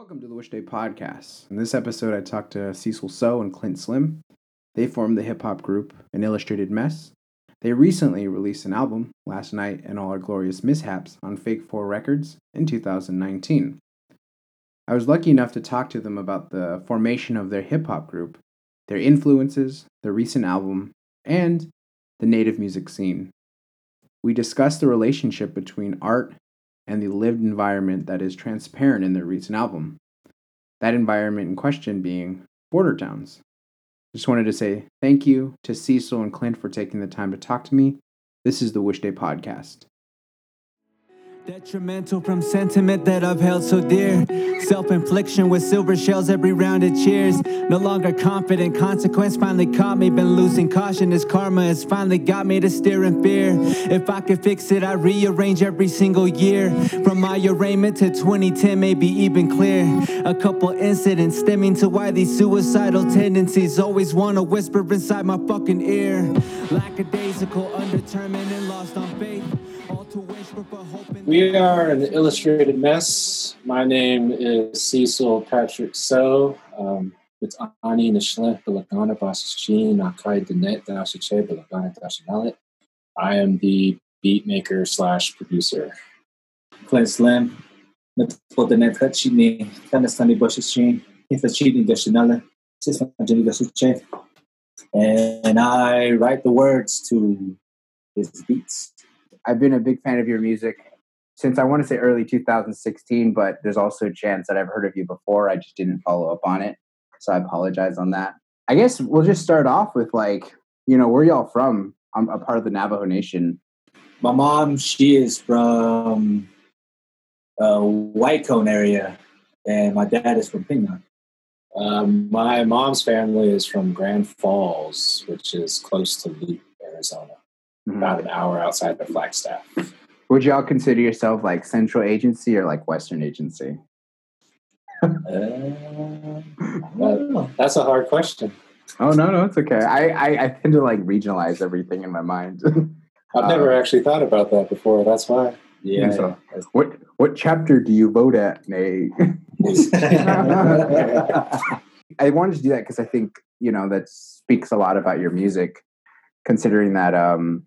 Welcome to the Wish Day Podcast. In this episode, I talked to Cecil So and Clint Slim. They formed the hip hop group An Illustrated Mess. They recently released an album, Last Night and All Our Glorious Mishaps, on Fake 4 Records in 2019. I was lucky enough to talk to them about the formation of their hip hop group, their influences, their recent album, and the native music scene. We discussed the relationship between art and the lived environment that is transparent in their recent album. That environment in question being border towns. Just wanted to say thank you to Cecil and Clint for taking the time to talk to me. This is the Wish Day Podcast. Detrimental from sentiment that I've held so dear. Self infliction with silver shells every round it cheers. No longer confident, consequence finally caught me. Been losing caution This karma has finally got me to steer in fear. If I could fix it, I rearrange every single year. From my arraignment to 2010, maybe even clear. A couple incidents stemming to why these suicidal tendencies always want to whisper inside my fucking ear. Lackadaisical, undetermined, and lost on faith. We are an illustrated mess. My name is Cecil Patrick So. Um, it's Ani Nishle Bilagana Basichin Akai Denet Dashiche Bilagana Dashinalit. I am the beat maker slash producer. Clint Slim, Natpotenet Hachini, Kanastani Boshichin, Infachini Gashinala, Sismajini Gasuche. And I write the words to his beats. I've been a big fan of your music since I want to say early 2016, but there's also a chance that I've heard of you before. I just didn't follow up on it. So I apologize on that. I guess we'll just start off with like, you know, where y'all from? I'm a part of the Navajo Nation. My mom, she is from uh, White Cone area, and my dad is from Pinga. Um, my mom's family is from Grand Falls, which is close to Leupp, Arizona. About an hour outside of Flagstaff. Would y'all consider yourself like Central Agency or like Western Agency? Uh, I. That's a hard question. Oh no, no, it's okay. I I, I tend to like regionalize everything in my mind. I've Uh, never actually thought about that before. That's why. Yeah. So, what what chapter do you vote at, Nate? I wanted to do that because I think you know that speaks a lot about your music, considering that um,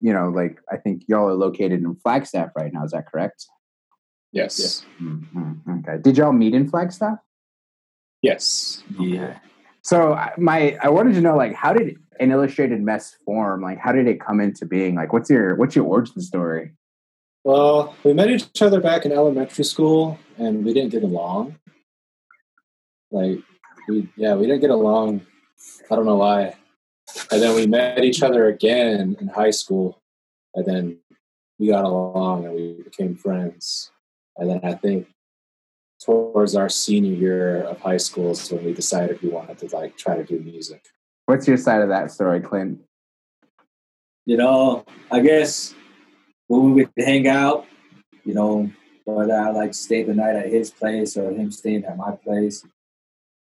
you know, like I think y'all are located in Flagstaff right now. Is that correct? Yes. Mhm, Okay. Did y'all meet in Flagstaff? Yes. yeah. So my I wanted to know like how did an illustrated mess form? Like how did it come into being? Like what's your what's your origin story? Well, we met each other back in elementary school, and we didn't get along. Like, we yeah, we didn't get along. I don't know why. And then we met each other again in high school, and then we got along and we became friends. And then I think towards our senior year of high school is when we decided we wanted to like try to do music. What's your side of that story, Clint? you know, I guess when we would hang out, you know, whether I like stay the night at his place or him staying at my place,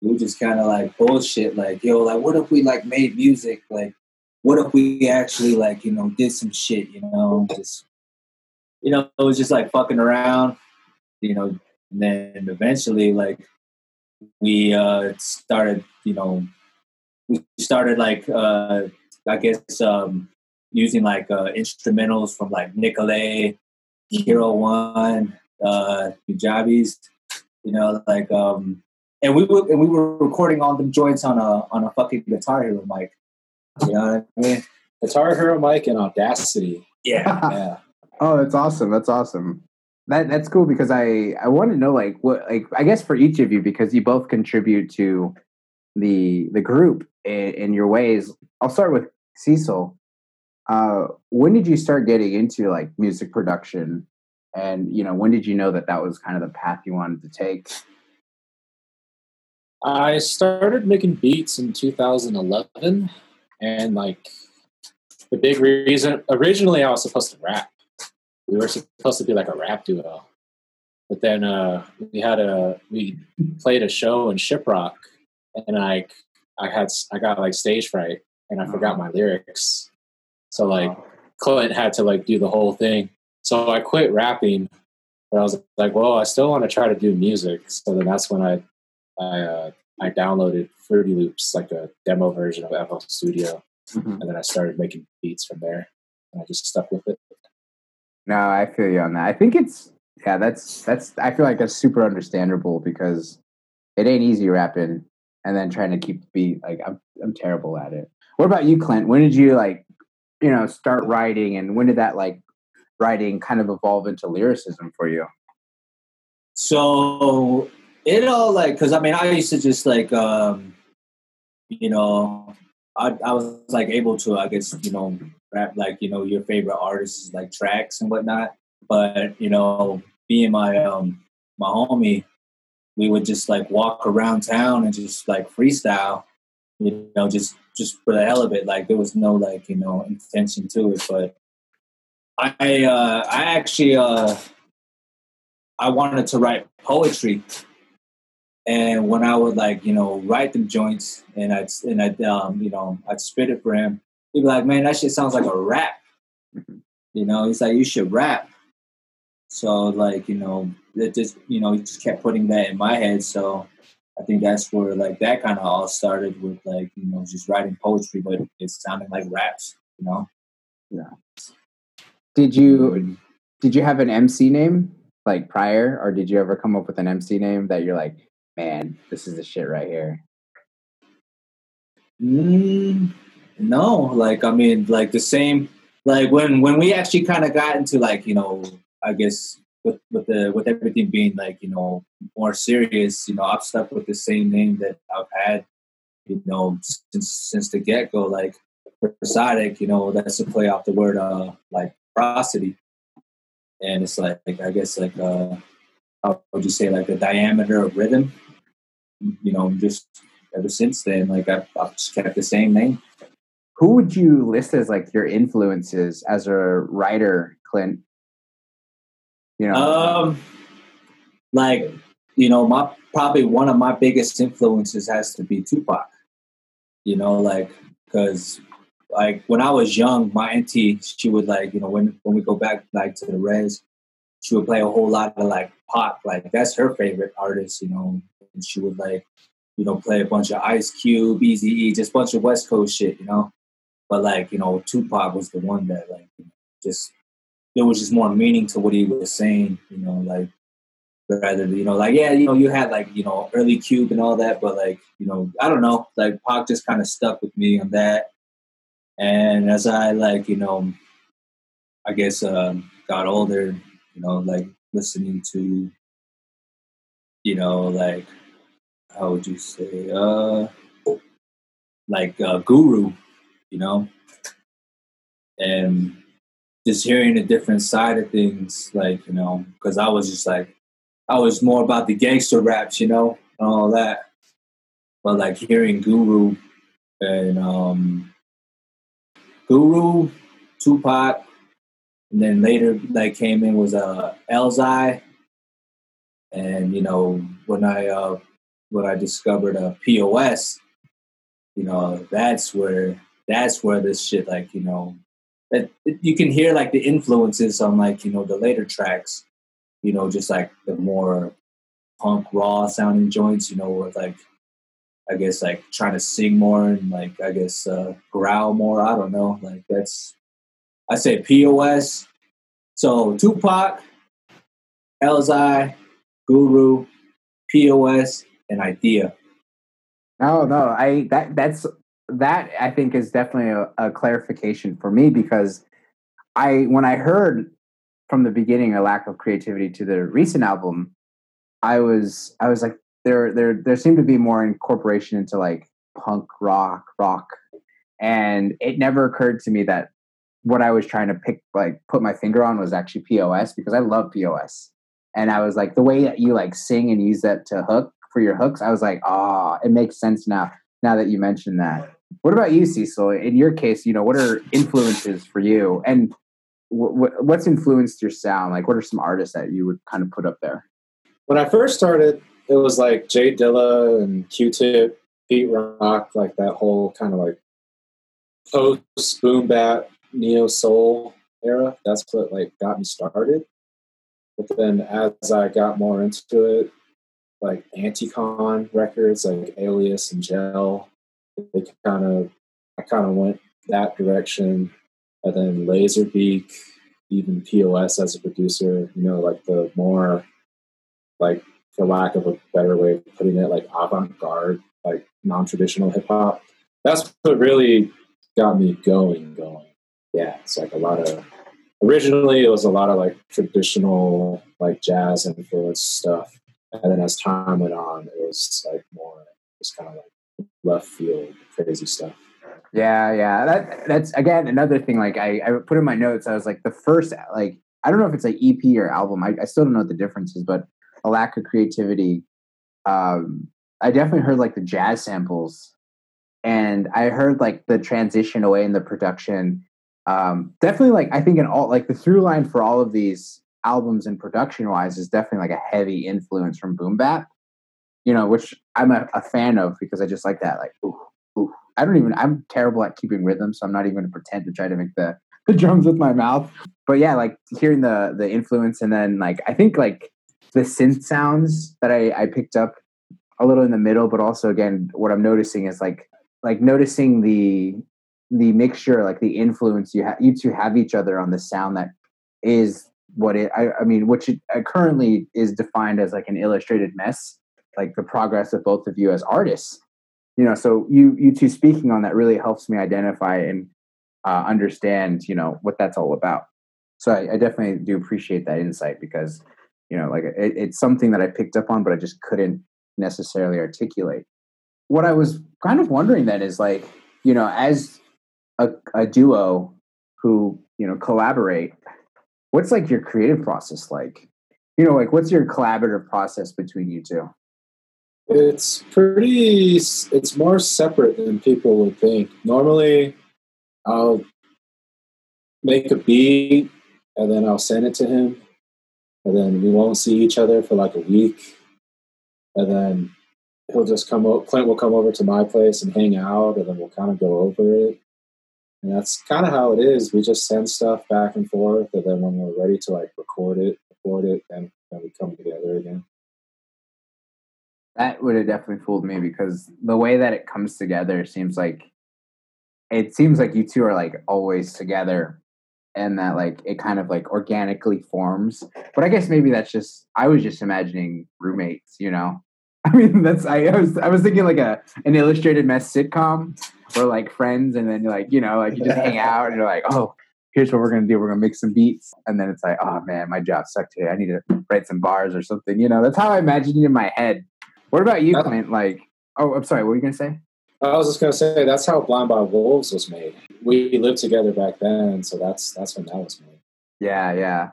we just kind of like bullshit, like, yo, like, what if we like made music? Like, what if we actually like, you know, did some shit, you know, just, you know, it was just like fucking around, you know, and then eventually, like, we uh started, you know, we started like, uh, I guess, um, using like uh, instrumentals from like Nicolay, Hero One, uh, Nujabes, you know, like um, and we were and we were recording on them joints on a on a fucking Guitar Hero mic. You know what I mean? Guitar Hero mic and Audacity. Yeah. Yeah. Oh, that's awesome. That's awesome. That that's cool because I I want to know like what like I guess for each of you because you both contribute to the the group in, in your ways. I'll start with Cecil. Uh, when did you start getting into like music production, and you know when did you know that that was kind of the path you wanted to take? I started making beats in 2011, and like the big reason originally I was supposed to rap. We were supposed to be like a rap duo, but then uh, we had a we played a show in Shiprock, and like I had I got like stage fright, and I forgot my lyrics. So like Clint had to like do the whole thing. So I quit rapping But I was like, well, I still want to try to do music. So then that's when I I uh, I downloaded Fruity Loops, like a demo version of FL Studio, Mhm. and then I started making beats from there. And I just stuck with it. No, I feel you on that. I think it's yeah, that's that's I feel like that's super understandable because it ain't easy rapping and then trying to keep the beat. Like I'm I'm terrible at it. What about you, Clint? When did you like, you know, start writing and when did that like writing kind of evolve into lyricism for you? So it all like because I mean I used to just like um you know I I was like able to I guess you know rap like you know your favorite artists like tracks and whatnot. But you know being my um my homie we would just like walk around town and just like freestyle you know just just for the hell of it. Like there was no like you know intention to it. But I uh I actually uh I wanted to write poetry. And when I would like, you know, write them joints and I'd and I'd um, you know, I'd spit it for him, he'd be like, Man, that shit sounds like a rap. You know, he's like, You should rap. So like, you know, it just you know, he just kept putting that in my head. So I think that's where like that kind of all started with like, you know, just writing poetry, but it sounded like raps, you know. Yeah. Did you did you have an MC name like prior or did you ever come up with an MC name that you're like, man, this is the shit right here? Mm, no, like I mean, like the same. Like when when we actually kind of got into like you know, I guess with with the with everything being like you know more serious, you know, I've stuck with the same name that I've had, you know, since since the get go. Like prosodic, you know, that's a play off the word uh like prosody, and it's like, like I guess like uh how would you say like the diameter of rhythm, you know, just ever since then, like I've, I've just kept the same name. Who would you list as like your influences as a writer, Clint? You know, Um, like you know, my probably one of my biggest influences has to be Tupac. You know, like because like when I was young, my auntie she would like you know when when we go back like to the res, she would play a whole lot of like pop. Like that's her favorite artist. You know, and she would like you know play a bunch of Ice Cube, Easy E, just a bunch of West Coast shit. You know, but like you know, Tupac was the one that like just there was just more meaning to what he was saying. You know, like rather than, you know like yeah you know you had like you know early cube and all that but like you know i don't know like Pac just kind of stuck with me on that and as i like you know i guess um got older you know like listening to you know like how would you say uh like uh guru you know and just hearing a different side of things like you know because i was just like I was more about the gangster raps, you know, and all that. But like hearing Guru and um Guru, Tupac, and then later like came in was uh Elzhi. And you know, when I uh when I discovered a POS, you know, that's where that's where this shit like, you know, it, you can hear like the influences on like, you know, the later tracks you know, just like the more punk raw sounding joints, you know, with like I guess like trying to sing more and like I guess uh growl more. I don't know. Like that's I say POS. So Tupac, Elzhi, Guru, POS, and Eyedea. no, no, I that that's that I think is definitely a, a clarification for me because I when I heard from the beginning a lack of creativity to the recent album, I was I was like there there there seemed to be more incorporation into like punk rock rock, and it never occurred to me that what I was trying to pick like put my finger on was actually POS because I love POS, and I was like the way that you like sing and use that to hook for your hooks, I was like ah, it makes sense now now that you mentioned that. What about you, Cecil? In your case, you know, what are influences for you, and what, what's influenced your sound? Like, what are some artists that you would kind of put up there? When I first started, it was like Jay Dilla and Q-Tip, Pete Rock, like that whole kind of like post boom neo soul era. That's what like got me started. But then as I got more into it, like Anticon records, like Alias and Jel, they kind of, I kind of went that direction. And then Lazerbeak, even POS as a producer, you know, like the more, like, for lack of a better way of putting it, like avant garde, like non traditional hip hop. That's what really got me going, going. Yeah, it's like a lot of originally it was a lot of like traditional like jazz influenced stuff and then as time went on it was like more just kind of like left field crazy stuff. Yeah yeah that that's again another thing like I, I put in my notes i was like the first like i don't know if it's like ep or album i, I still don't know what the difference is but a lack of creativity um i definitely heard like the jazz samples. And i heard like the transition away in the production. Um, definitely like I think in all like the through line for all of these albums and production wise is definitely like a heavy influence from boom bap, you know, which I'm a, a fan of because I just like that like ooh, ooh. I don't even I'm terrible at keeping rhythm, so I'm not even going to pretend to try to make the the drums with my mouth. But yeah, like hearing the the influence and then like I think like the synth sounds that I I picked up a little in the middle, but also again what I'm noticing is like like noticing the the mixture, like the influence you have, you two have each other on the sound that is what it. I, I mean, which it, uh, currently is defined as like an illustrated mess, like the progress of both of you as artists. You know, so you you two speaking on that really helps me identify and uh, understand, you know, what that's all about. So I, I, definitely do appreciate that insight because, you know, like it, it's something that I picked up on, but I just couldn't necessarily articulate. What I was kind of wondering then is like, you know, as a, a duo who you know collaborate what's like your creative process like? You know like what's your collaborative process between you two? It's pretty it's more separate than people would think. Normally i'll make a beat and then i'll send it to him and then we won't see each other for like a week and then he'll just come clint will come over to my place and hang out and then we'll kind of go over it and that's kind of how it is. We just send stuff back and forth, and then when we're ready to like record it, record it, and then we come together again. That would have definitely fooled me because the way that it comes together seems like it seems like you two are like always together and that like it kind of like organically forms. But I guess maybe that's just I was just imagining roommates, you know. I mean, that's I, I was I was thinking like a an illustrated mess sitcom or like friends, and then like you know like you just hang out and you're like, oh, here's what we're gonna do. We're gonna make some beats, and then it's like, oh man, my job sucked today. I need to write some bars or something. You know, that's how I imagine it in my head. What about you, Clint? Like, oh, I'm sorry. What were you gonna say? I was just gonna say that's how Blind by Wolves was made. We lived together back then, so that's that's when that was made. Yeah, yeah.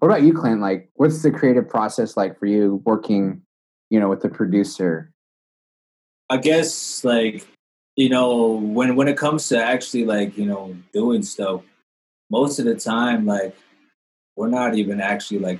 What about you, Clint? Like, what's the creative process like for you working, you know, with the producer? I guess like you know, when when it comes to actually like, you know, doing stuff, most of the time, like we're not even actually like,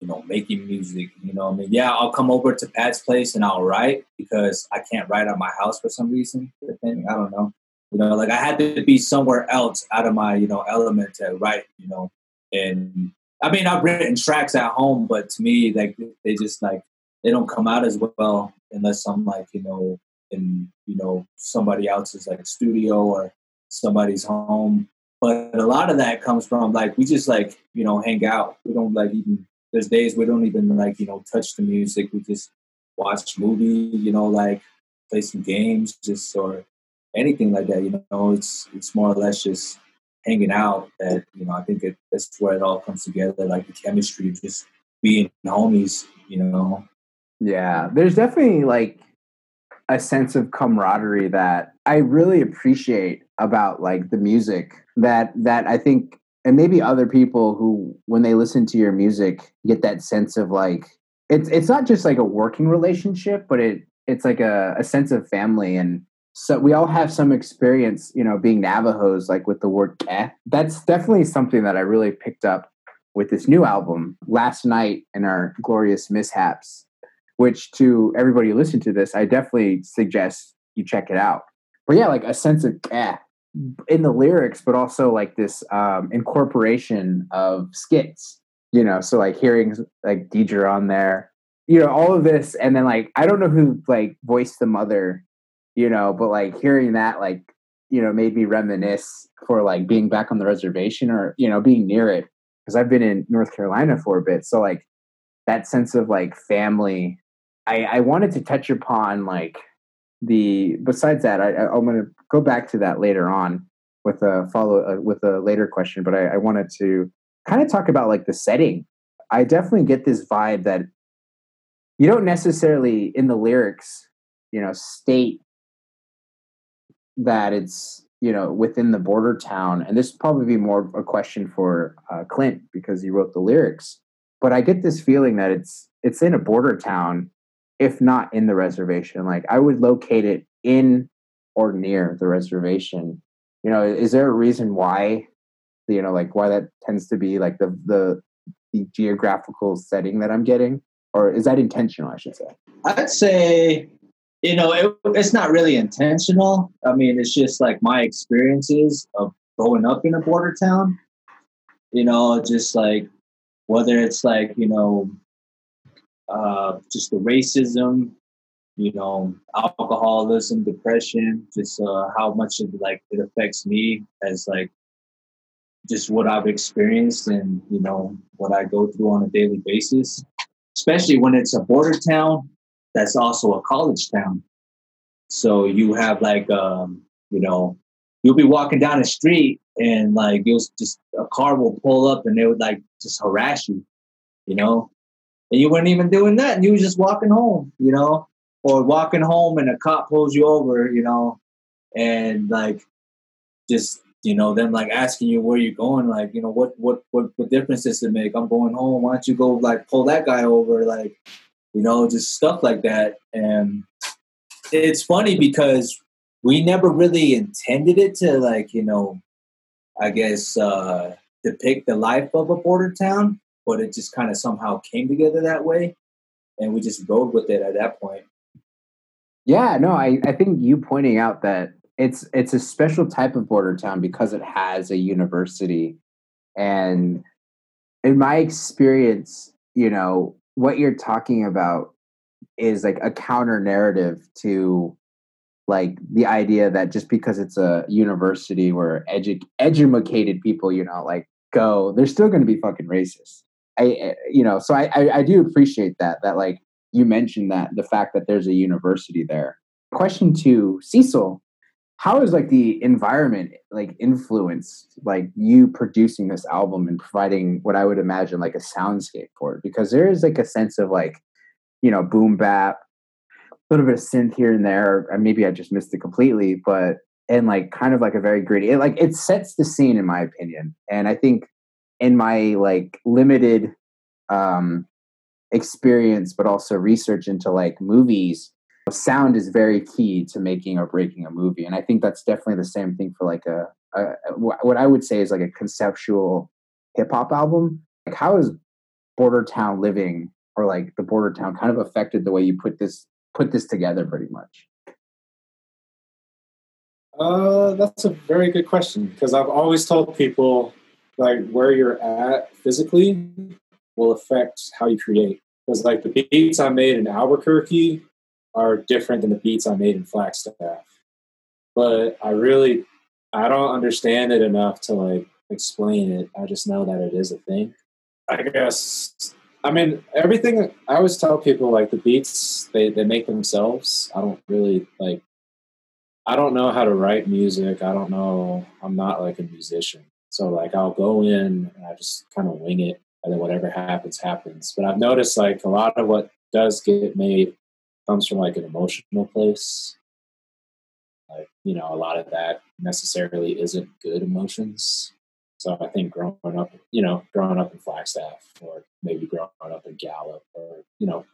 you know, making music. You know, I mean, yeah, I'll come over to Pat's place and I'll write because I can't write at my house for some reason. I don't know. You know, like I had to be somewhere else out of my, you know, element to write. You know, and I mean, I've written tracks at home, but to me, like they just like they don't come out as well unless I'm like, you know, in you know somebody else's like studio or somebody's home. But a lot of that comes from like we just like you know hang out. We don't like even there's days we don't even like you know touch the music. We just watch movie you know like play some games just or anything like that you know. It's it's more or less just hanging out that you know i think it, that's where it all comes together. Like the chemistry just being homies you know yeah there's definitely like a sense of camaraderie that I really appreciate about like the music that that I think and maybe other people who when they listen to your music get that sense of like it's it's not just like a working relationship but it it's like a, a sense of family and so we all have some experience you know being navajos like with the word ke that's definitely something that i really picked up with this new album last night in our glorious mishaps which to everybody who listened to this, I definitely suggest you check it out. But yeah, like a sense of eh, in the lyrics, but also like this um, incorporation of skits. you know, so like hearing like Deidre on there, you know, all of this, and then like I don't know who like voiced the mother, you know, but like hearing that like you know made me reminisce for like being back on the reservation or you know being near it because I've been in North Carolina for a bit, so like that sense of like family. I I wanted to touch upon like the besides that I, I I'm going to go back to that later on with a follow uh, with a later question, but I, I wanted to kind of talk about like the setting. I definitely get this vibe that you don't necessarily in the lyrics, you know, state that it's you know within the border town, and this probably be more a question for uh, Clint because he wrote the lyrics. But I get this feeling that it's it's in a border town, if not in the reservation. Like I would locate it in or near the reservation. You know, is there a reason why you know like why that tends to be like the the the geographical setting that i'm getting or is that intentional i should say I'd say, you know, it, it's not really intentional. I mean, it's just like my experiences of growing up in a border town. You know, just like whether it's like you know, uh, just the racism, you know, alcoholism, depression, just uh, how much it like it affects me as like just what I've experienced and you know what I go through on a daily basis, especially when it's a border town that's also a college town. So you have like um, you know, you'll be walking down the street and like you'll just a car will pull up and they would like just harass you, you know, and you weren't even doing that, and you was just walking home, you know, or walking home and a cop pulls you over, you know, and like just you know them like asking you where you're going like you know what what what what difference does it make? I'm going home. Why don't you go like pull that guy over? Like you know just stuff like that. And it's funny because we never really intended it to like you know i guess uh depict the life of a border town but it just kind of somehow came together that way and we just rode with it at that point. Yeah no i i think you pointing out that it's it's a special type of border town because it has a university. And in my experience you know what you're talking about is like a counter narrative to like the idea that just because it's a university where edu- educated people you know like go they're still going to be fucking racist i eh, you know so I, I i do appreciate that that like you mentioned that the fact that there's a university there. Question two cecil how is like the environment like influenced like you producing this album and providing what i would imagine like a soundscape for it? Because there is like a sense of like you know boom bap a little bit of synth here and there or maybe i just missed it completely but and like kind of like a very gritty it, like it sets the scene in my opinion. And i think in my like limited um experience but also research into like movies sound is very key to making or breaking a movie and i think that's definitely the same thing for like a, a what i would say is like a conceptual hip-hop album. Like how is border town living or like the border town kind of affected the way you put this put this together pretty much? Uh, that's a very good question because I've always told people like where you're at physically will affect how you create. Because like the beats I made in Albuquerque are different than the beats I made in Flagstaff. But I really I don't understand it enough to like explain it. I just know that it is a thing. I guess I mean everything I always tell people like the beats they, they make themselves. I don't really like I don't know how to write music. I don't know I'm not like a musician. So like I'll go in and I just kind of wing it and then whatever happens happens. But I've noticed like a lot of what does get made comes from like an emotional place. Like, you know, a lot of that necessarily isn't good emotions. So I think growing up, you know, growing up in Flagstaff or maybe growing up in Gallup or, you know,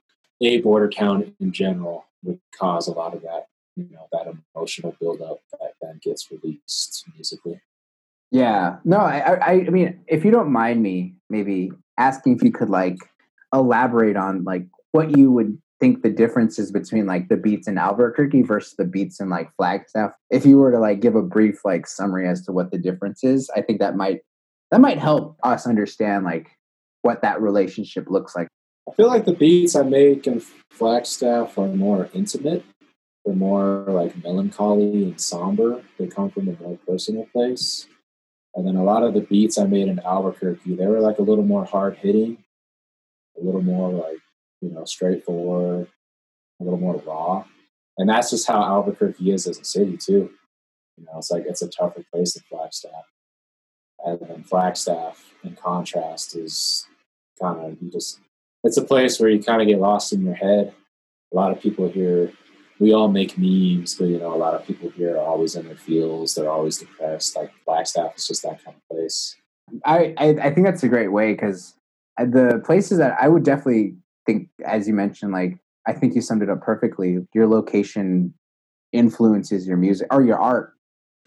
a border town in general would cause a lot of that, you know, that emotional buildup that then gets released musically. Yeah. No, I, I, I mean, if you don't mind me maybe asking if you could like elaborate on like what you would think the differences between like the beats in Albuquerque versus the beats in like Flagstaff. If you were to like give a brief like summary as to what the difference is, I think that might that might help us understand like what that relationship looks like. I feel like the beats I make in Flagstaff are more intimate. They're more like melancholy and somber. They come from a more personal place. And then a lot of the beats I made in Albuquerque, they were like a little more hard hitting, a little more like, you know, straightforward, a little more raw. And that's just how Albuquerque is as a city too. You know, it's like it's a tougher place than Flagstaff. And then Flagstaff, in contrast, is kind of you just it's a place where you kind of get lost in your head. A lot of people here, we all make memes, but you know, a lot of people here are always in their feels. They're always depressed. Like Blackstaff is just that kind of place. I I, I think that's a great way because the places that I would definitely think, as you mentioned, like I think you summed it up perfectly. Your location influences your music or your art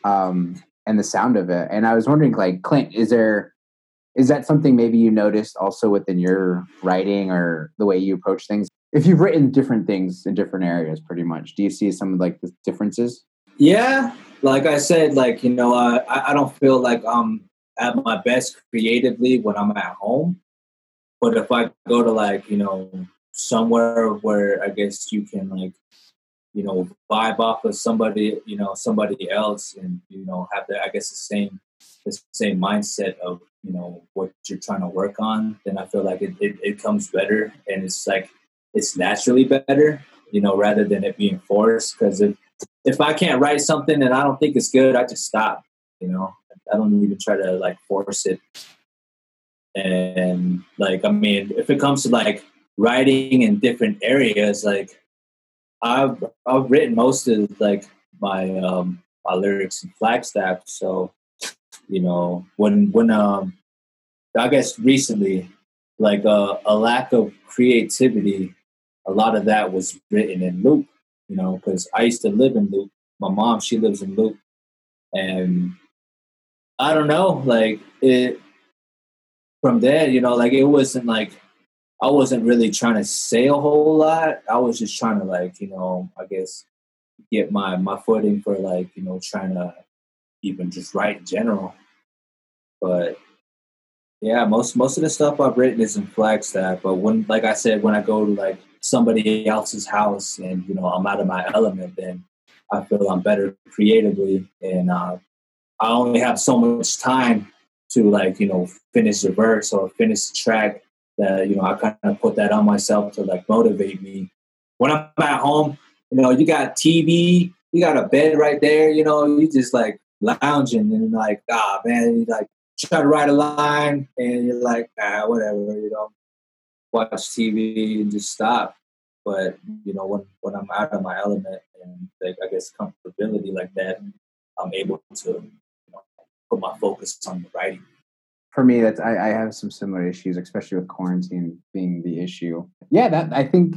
um, and the sound of it. And I was wondering, like Clint, is there is that something maybe you noticed also within your writing or the way you approach things? If you've written different things in different areas, pretty much, do you see some of like the differences? Yeah, like I said, like you know, I I don't feel like I'm at my best creatively when I'm at home. But if I go to like you know somewhere where I guess you can like you know vibe off of somebody you know somebody else and you know have the I guess the same the same mindset of you know what you're trying to work on, then I feel like it, it, it comes better and it's like it's naturally better, you know, rather than it being forced. Because if if I can't write something and I don't think it's good, I just stop. You know, I don't even try to like force it. And like, I mean, if it comes to like writing in different areas, like I've I've written most of like my um my lyrics in Flagstaff, so you know when when um i guess recently like uh, a lack of creativity a lot of that was written in Luke, you know because i used to live in Luke. my mom she lives in Luke. and i don't know like it from there you know like it wasn't like i wasn't really trying to say a whole lot i was just trying to like you know i guess get my my footing for like you know trying to even just write in general. But yeah, most most of the stuff I've written is in Flagstaff. But when, like I said, when I go to like somebody else's house and you know I'm out of my element, then I feel I'm better creatively, and uh, I only have so much time to like you know finish the verse or finish the track. That you know I kind of put that on myself to like motivate me. When I'm at home, you know, you got TV, you got a bed right there. You know, you just like lounging and like, ah, man, you like try to write a line and you're like, ah, whatever, you know, watch TV and just stop. But you know, when when I'm out of my element and like I guess comfortability like that, I'm able to you know, put my focus on the writing. For me, that's I, I have some similar issues, especially with quarantine being the issue. Yeah, that I think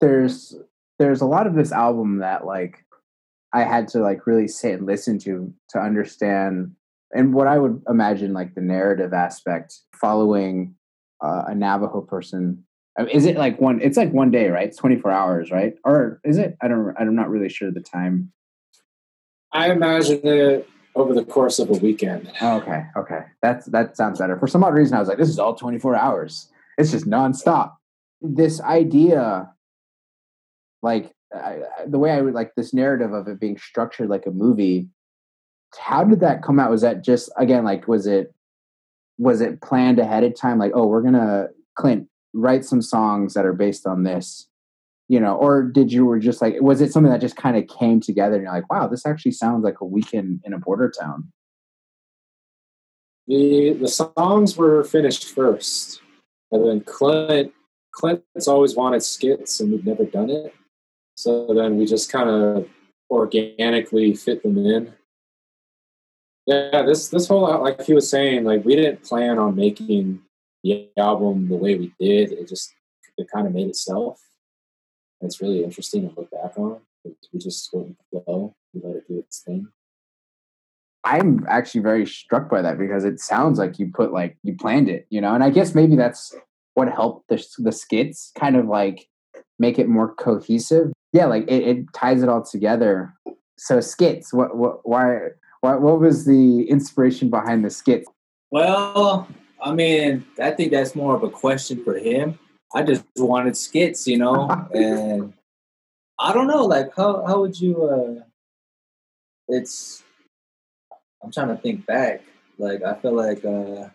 there's there's a lot of this album that like I had to like really sit and listen to to understand and what I would imagine like the narrative aspect following uh, a Navajo person. Is it like one? It's like one day, right? It's twenty four hours, right? Or is it? I don't. I'm not really sure the time. I imagine it over the course of a weekend. Oh, okay, okay, that's that sounds better. For some odd reason, I was like, this is all twenty four hours. It's just nonstop. This idea, like I, the way I would like this narrative of it being structured like a movie. How did that come out? Was that just again like was it was it planned ahead of time? Like oh we're gonna Clint write some songs that are based on this, you know, or did you were just like was it something that just kind of came together and you're like wow this actually sounds like a weekend in a border town. The the songs were finished first, and then Clint Clint's always wanted skits and we've never done it. So then we just kind of organically fit them in. Yeah, this this whole uh, like he was saying, like we didn't plan on making the album the way we did. It just it kind of made itself. And it's really interesting to look back on. We just went with flow. We let it do its thing. I'm actually very struck by that because it sounds like you put like you planned it, you know. And I guess maybe that's what helped the the skits kind of like make it more cohesive yeah, like it, it ties it all together. So skits, what, what, why, why, what was the inspiration behind the skits? Well, I mean, I think that's more of a question for him. I just wanted skits, you know, and I don't know, like how how would you? uh It's I'm trying to think back. Like I feel like, uh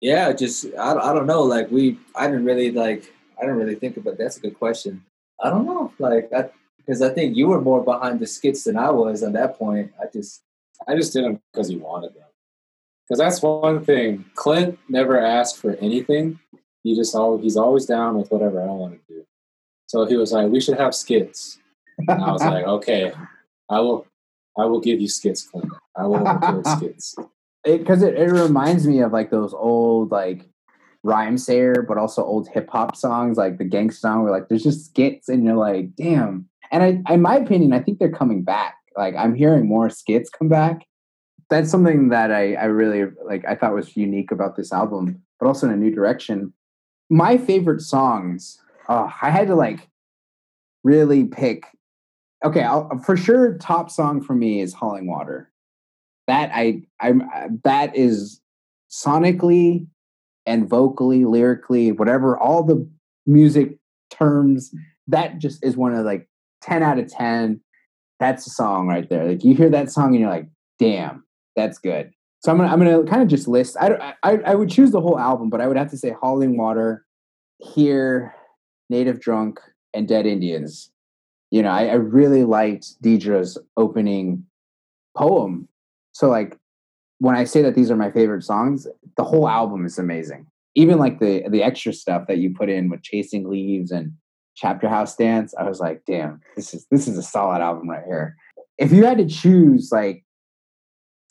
yeah, just I I don't know. Like we, I didn't really like. I didn't really think about. That's a good question. I don't know. Like I because I think you were more behind the skits than I was at that point. I just I just did them because he wanted them. Because that's one thing. Clint never asked for anything. He just always he's always down with whatever I want to do. So he was like, "We should have skits." And I was like, "Okay, I will. I will give you skits, Clint. I will record skits." because it, it, reminds me of like those old like Rhymesayer, but also old hip hop songs, like the gangsta song, where like there's just skits, and you're like, damn. And I, in my opinion, I think they're coming back. Like I'm hearing more skits come back. That's something that I, I really like. I thought was unique about this album, but also in a new direction. My favorite songs. I had to like really pick. Okay, I'll, for sure, top song for me is "Hauling Water." that I I'm uh, that is sonically and vocally, lyrically, whatever, all the music terms, that just is one of like 10 out of 10. That's a song right there. Like you hear that song and you're like, damn, that's good. So I'm gonna I'm gonna kind of just list. I, I I would choose the whole album, but I would have to say Hauling Water, Here, Native Drunk, and Dead Indians. You know, I, I really liked Deidre's opening poem so like when I say that these are my favorite songs, the whole album is amazing. Even like the the extra stuff that you put in with Chasing Leaves and Chapter House Dance, I was like, damn, this is this is a solid album right here. If you had to choose like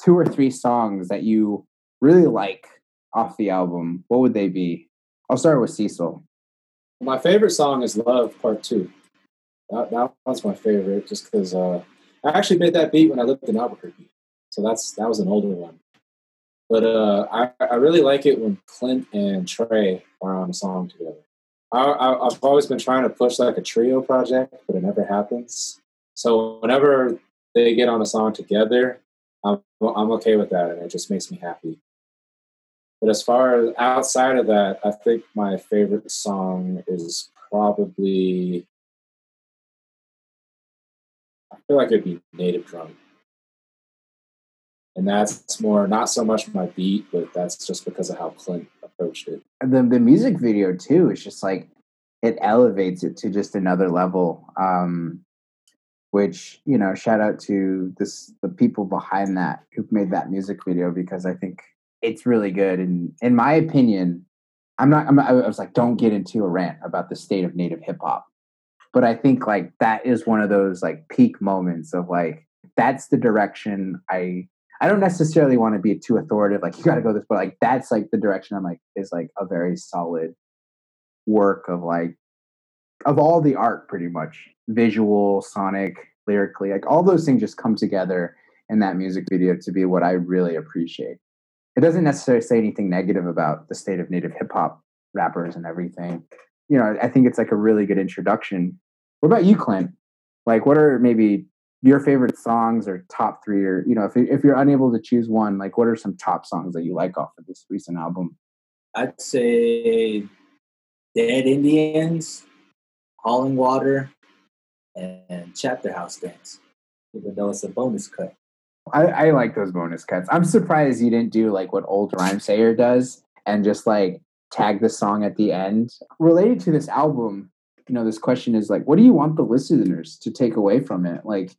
two or three songs that you really like off the album, what would they be? I'll start with Cecil. My favorite song is Love Part Two. That, that was my favorite just because uh, I actually made that beat when I lived in Albuquerque. So that's that was an older one. But uh, I, I really like it when Clint and Trey are on a song together. I, have always been trying to push like a trio project, but it never happens. So whenever they get on a song together, I'm, I'm okay with that, and it just makes me happy. But as far as outside of that, I think my favorite song is probably. I feel like it'd be Native Drum. and that's more not so much my beat, but that's just because of how Clint approached it. The the music video too is just like it elevates it to just another level. Um, which you know, shout out to this the people behind that who made that music video because I think it's really good. And in my opinion, I'm not. I'm, I was like, don't get into a rant about the state of native hip hop, but I think like that is one of those like peak moments of like that's the direction I I don't necessarily want to be too authoritative, like you got to go this, but like that's like the direction I'm like is like a very solid work of like of all the art, pretty much visual, sonic, lyrically, like all those things just come together in that music video to be what I really appreciate. It doesn't necessarily say anything negative about the state of native hip hop rappers and everything. You know, I think it's like a really good introduction. What about you, Clint? Like, what are maybe your favorite songs or top three or you know if, if you're unable to choose one like what are some top songs that you like off of this recent album? I'd say dead indians hauling water and chapter house dance even though it's a bonus cut. I, I like those bonus cuts. I'm surprised you didn't do like what old Rhymesayers does and just like tag the song at the end. Related to this album you know this question is like what do you want the listeners to take away from it? Like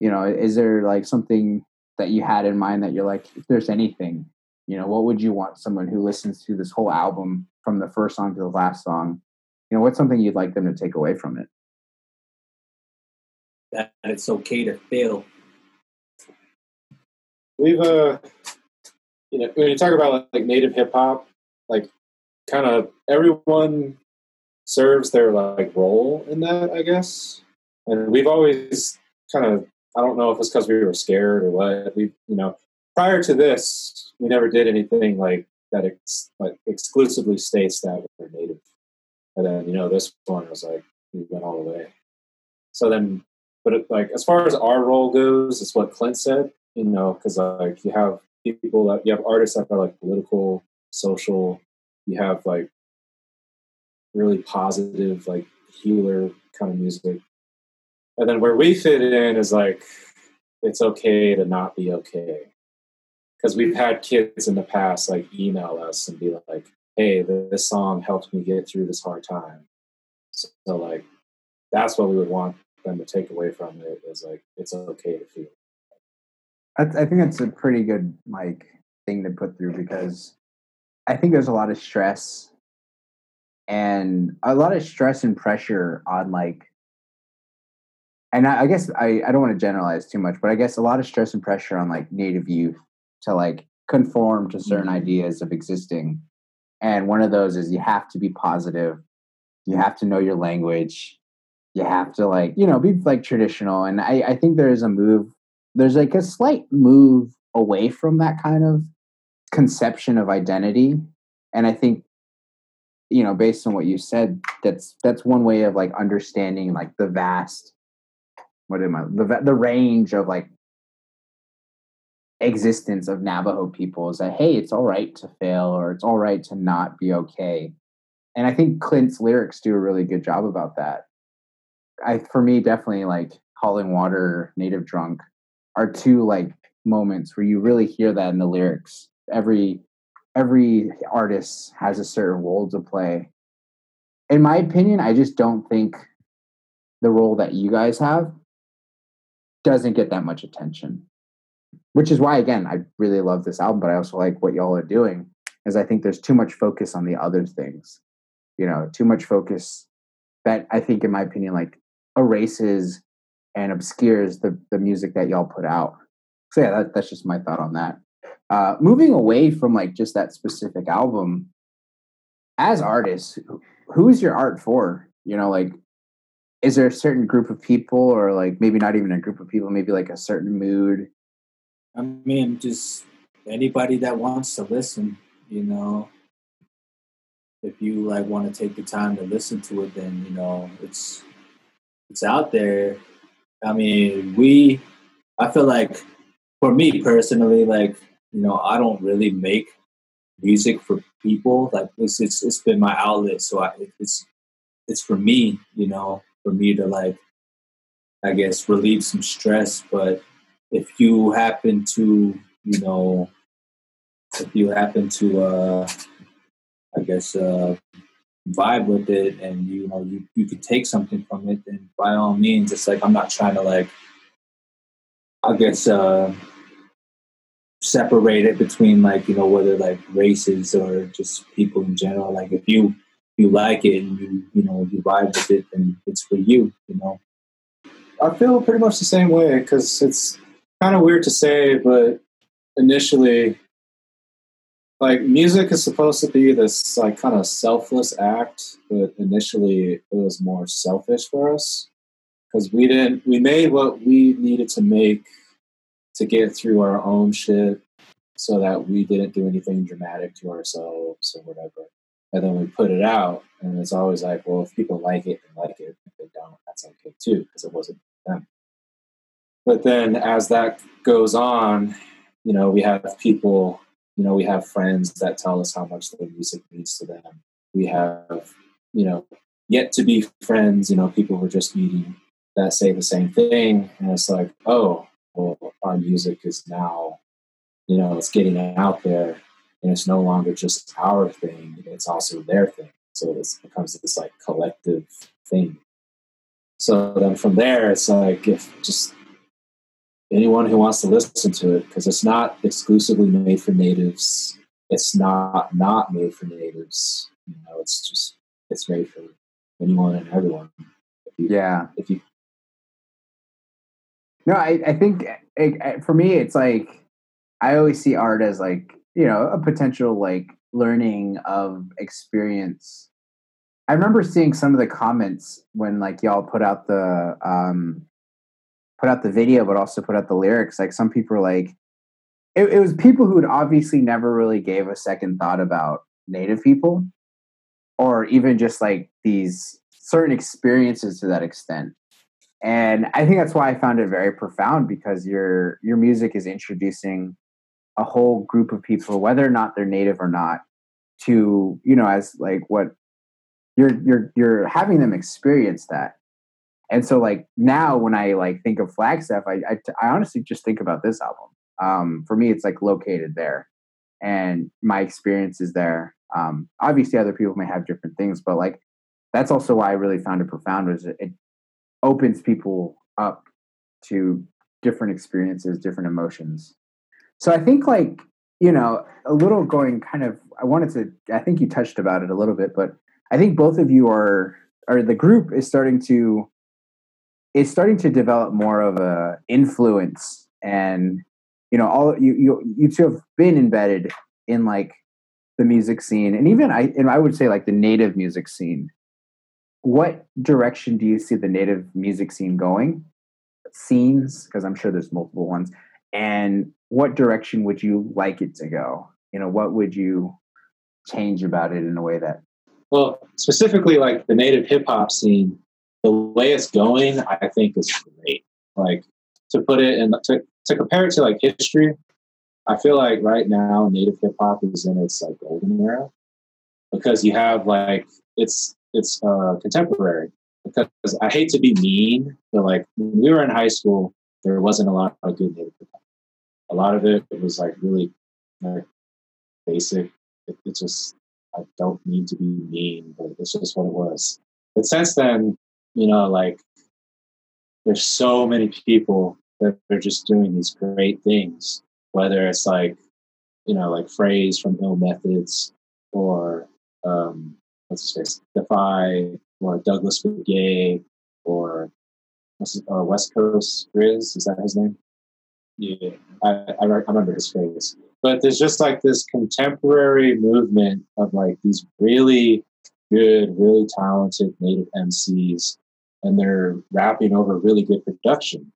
you know is there like something that you had in mind that you're like if there's anything you know what would you want someone who listens to this whole album from the first song to the last song? You know what's something you'd like them to take away from it? That it's okay to fail. We've uh you know when you talk about like native hip hop like kind of everyone serves their like role in that i guess. And we've always kind of I don't know if it's because we were scared or what. We, you know, prior to this, we never did anything like that. Ex- like exclusively states that we're native, and then you know this one was like we went all the way. So then, but it, like as far as our role goes, it's what Clint said. You know, because like you have people that you have artists that are like political social. You have like really positive, like healer kind of music. And then where we fit in is like it's okay to not be okay. Because we've had kids in the past like email us and be like, hey, this song helped me get through this hard time. So, like that's what we would want them to take away from it is like it's okay to feel. I think that's a pretty good like thing to put through because I think there's a lot of stress and a lot of stress and pressure on like and I, I guess I, I don't want to generalize too much, but I guess a lot of stress and pressure on like native youth to like conform to certain mm-hmm. ideas of existing. And one of those is you have to be positive, you have to know your language, you have to like, you know, be like traditional. And I, I think there is a move, there's like a slight move away from that kind of conception of identity. And I think you know based on what you said that's that's one way of like understanding like the vast what am I the the range of like existence of Navajo people is that hey, it's all right to fail or it's all right to not be okay. And I think Clint's lyrics do a really good job about that. I for me definitely like Hauling Water, Native Drunk are two like moments where you really hear that in the lyrics. Every every artist has a certain role to play. In my opinion, I just don't think the role that you guys have doesn't get that much attention. Which is why, again, I really love this album, but I also like what y'all are doing. Is I think there's too much focus on the other things, you know, too much focus that I think, in my opinion, like erases and obscures the the music that y'all put out. So yeah, that, that's just my thought on that. Uh, moving away from like just that specific album, as artists, who's your art for? You know, like is there a certain group of people or like maybe not even a group of people maybe like a certain mood? I mean just anybody that wants to listen you know? If you like want to take the time to listen to it then you know it's it's out there. I mean we i feel like for me personally like you know i don't really make music for people. Like it's it's, it's been my outlet so I, it's it's for me you know for me to like I guess relieve some stress. But if you happen to, you know, if you happen to uh I guess uh vibe with it and you know you, you could take something from it then by all means it's like I'm not trying to like I guess uh separate it between like, you know, whether like races or just people in general. Like if you you like it and you you know you vibe with it, then it's for you. You know. I feel pretty much the same way because it's kind of weird to say, but initially, like music is supposed to be this like kind of selfless act, but initially it was more selfish for us because we didn't we made what we needed to make to get through our own shit so that we didn't do anything dramatic to ourselves or whatever and then we put it out and it's always like well if people like it they like it. If they don't that's okay too because it wasn't them. But then as that goes on you know we have people you know we have friends that tell us how much the music means to them. We have you know yet to be friends you know people we're just meeting that say the same thing and it's like oh well our music is now you know it's getting out there and it's no longer just our thing it's also their thing. So it becomes this like collective thing. So then from there it's like if just anyone who wants to listen to it because it's not exclusively made for natives it's not not made for natives you know it's just it's made for anyone and everyone. If you, yeah. if you no i, I think it, for me it's like i always see art as like you know a potential like learning of experience. I remember seeing some of the comments when like y'all put out the um put out the video but also put out the lyrics. Like some people were like it, it was people who had obviously never really gave a second thought about native people or even just like these certain experiences to that extent. And i think that's why i found it very profound because your your music is introducing a whole group of people, whether or not they're native or not, to you know as like what you're you're you're having them experience that. And so like now when i like think of flagstaff i i, I honestly just think about this album. Um for me it's like located there and my experience is there. Um obviously other people may have different things but like that's also why i really found it profound was it, it opens people up to different experiences different emotions so i think like you know a little going kind of i wanted to i think you touched about it a little bit but i think both of you are or the group is starting to is starting to develop more of a influence and you know all you you you two have been embedded in like the music scene and even i and i would say like the native music scene. What direction do you see the native music scene going? Scenes because i'm sure there's multiple ones and what direction would you like it to go? You know what would you change about it in a way that well specifically like the native hip-hop scene the way it's going i think is great. Like to put it in to, to compare it to like history i feel like right now native hip-hop is in its like golden era because you have like it's it's uh contemporary. Because i hate to be mean but like when we were in high school there wasn't a lot of good native a lot of it, it was like really like basic. It, it just, I don't mean to be mean, but it's just what it was. But since then, you know, like there's so many people that are just doing these great things, whether it's like, you know, like Phrase from Ill Methods or, um, what's his face, Defy or Douglas Begay or uh, West Coast Grizz. Is that his name? Yeah, I, I, remember his face. But there's just like this contemporary movement of like these really good, really talented native MCs, and they're rapping over really good production.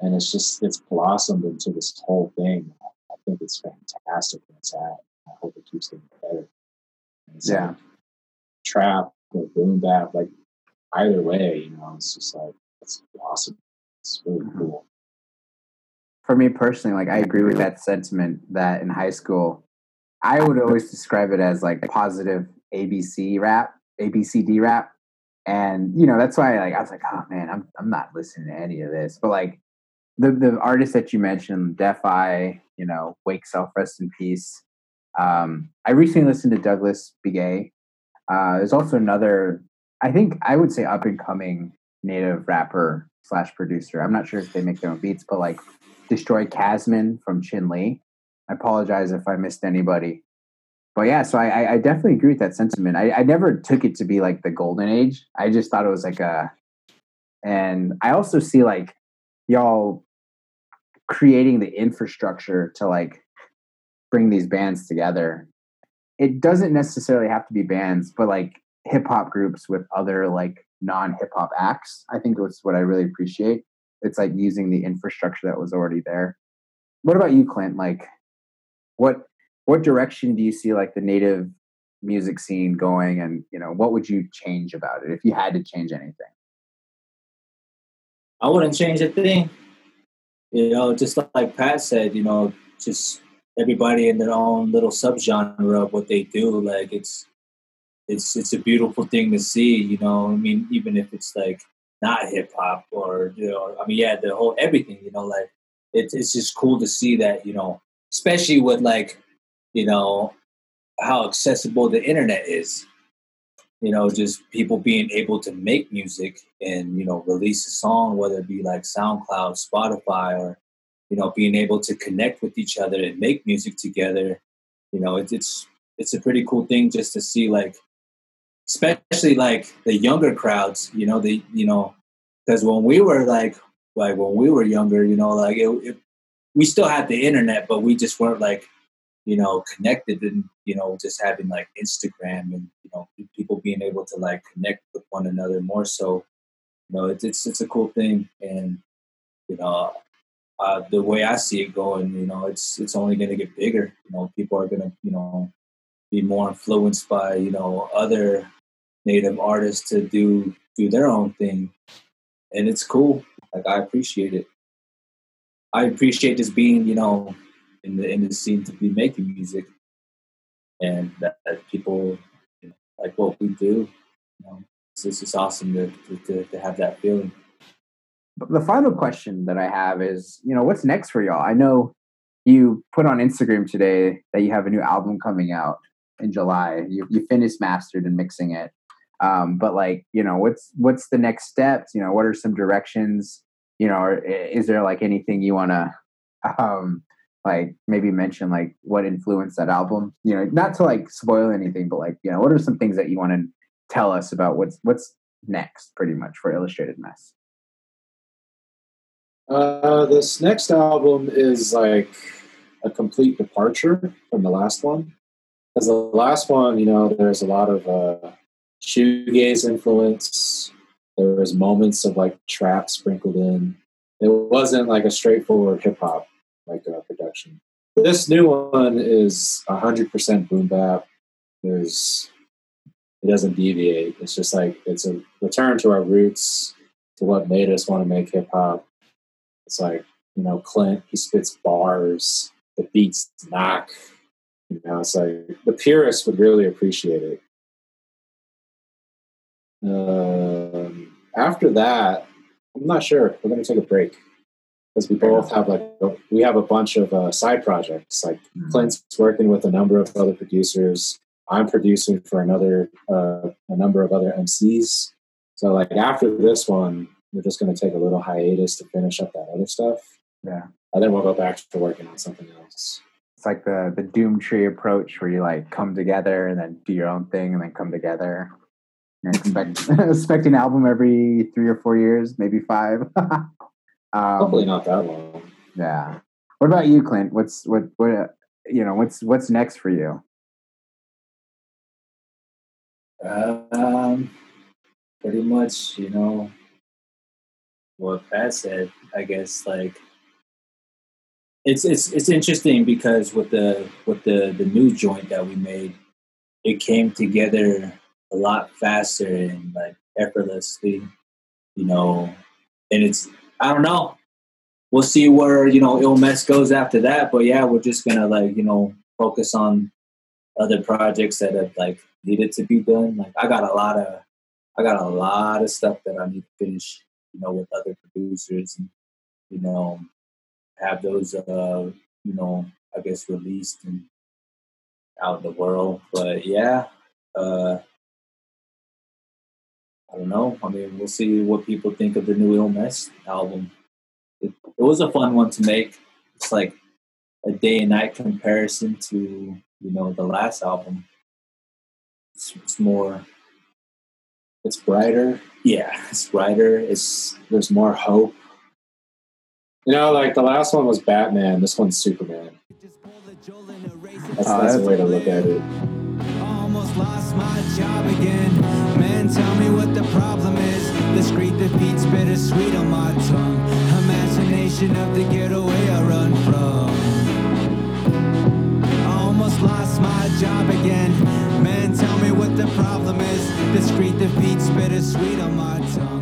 And it's just, it's blossomed into this whole thing. I think it's fantastic where it's at. I hope it keeps getting better. yeah. Like trap or boom bap, like either way, you know, it's just like, it's awesome. It's really cool for me personally, like I agree with that sentiment that in high school, I would always describe it as like positive ABC rap, ABCD rap. And you know, that's why like I was like, oh man, I'm I'm not listening to any of this. But like the the artists that you mentioned, Defi, you know, Wake Self, rest in peace. Um, I recently listened to Douglas Begay. Uh, there's also another, I think I would say up and coming native rapper slash producer. I'm not sure if they make their own beats, but like Destroy Casman from Chinle. I apologize if I missed anybody. But yeah, so I, I definitely agree with that sentiment. I, I never took it to be like the golden age. I just thought it was like a, and I also see like y'all creating the infrastructure to like bring these bands together. It doesn't necessarily have to be bands, but like hip hop groups with other like non hip hop acts. I think that's what I really appreciate it's like using the infrastructure that was already there. What about you, Clint? Like, what what direction do you see like the native music scene going, and you know, what would you change about it if you had to change anything? I wouldn't change a thing. You know, just like Pat said, you know, just everybody in their own little subgenre of what they do. Like it's it's it's a beautiful thing to see. You know, I mean, even if it's like not hip hop or you know, I mean, yeah, the whole everything. You know, like it's it's just cool to see that. You know, especially with like you know how accessible the internet is. You know, just people being able to make music and you know release a song, whether it be like SoundCloud, Spotify, or you know being able to connect with each other and make music together. You know, it's it's it's a pretty cool thing just to see like especially like the younger crowds, you know, the you know, because when we were like like when we were younger, you know, like it, it, we still had the internet, but we just weren't like you know connected and you know just having like Instagram and you know people being able to like connect with one another more. So you know, it's it's, it's a cool thing, and you know. Uh, the way I see it going, you know, it's it's only going to get bigger. You know, people are going to, you know, be more influenced by you know other native artists to do do their own thing, and it's cool. Like I appreciate it. I appreciate just being, you know, in the in the scene to be making music. and that, that people you know, like what we do. You know, it's, it's just awesome to, to, to have that feeling. The final question that I have is, you know, what's next for y'all? I know you put on Instagram today that you have a new album coming out in July. You you finished mastered and mixing it. Um, but like, you know, what's what's the next steps? You know, what are some directions? You know, or is there like anything you want to um like maybe mention like what influenced that album? You know, not to like spoil anything, but like, you know, what are some things that you want to tell us about what's what's next pretty much for Illustrated Mess? Uh, this next album is like a complete departure from the last one. Because the last one, you know, there's a lot of uh, shoegaze influence. There was moments of like trap sprinkled in. It wasn't like a straightforward hip hop like uh, production. This new one is hundred percent boom bap. There's it doesn't deviate. It's just like it's a return to our roots, to what made us want to make hip hop. It's like you know Clint, he spits bars, the beats knock. You know, it's like the purists would really appreciate it. Um, after that, I'm not sure. We're going to take a break because we both have like we have a bunch of uh, side projects. Like mm-hmm. Clint's working with a number of other producers. I'm producing for another uh, a number of other MCs. So like after this one, we're just going to take a little hiatus to finish up that other stuff. Yeah, and then we'll go back to working on something else. It's like the the Doomtree approach where you like come together and then do your own thing and then come together. You're expect, expecting an album every three or four years, maybe five. um, Hopefully not that long. Yeah. What about you, Clint? What's what what you know? What's what's next for you? Um, pretty much, you know, what Pat said. I guess like it's it's it's interesting because with the with the the new joint that we made, it came together a lot faster and like effortlessly, you know. And it's I don't know. We'll see where you know Ill Mess goes after that, but yeah, we're just gonna like you know focus on other projects that have like needed to be done. Like I got a lot of I got a lot of stuff that I need to finish, you know, with other producers and you know have those uh you know I guess released and out in the world. But yeah, uh I don't know. I mean, we'll see what people think of the new Ill Mess album. It, it was a fun one to make. It's like a day and night comparison to you know the last album. It's, it's more. It's brighter. Yeah, it's brighter. It's there's more hope. You know, like the last one was Batman. This one's Superman. That's, that's a way to look at it. Almost lost my job again. Man, tell me what the problem is. Discreet defeats bittersweet on my tongue. Imagination of the getaway I run from. I Almost lost my job again. Man, tell me what the problem is. Discreet defeats bittersweet on my tongue.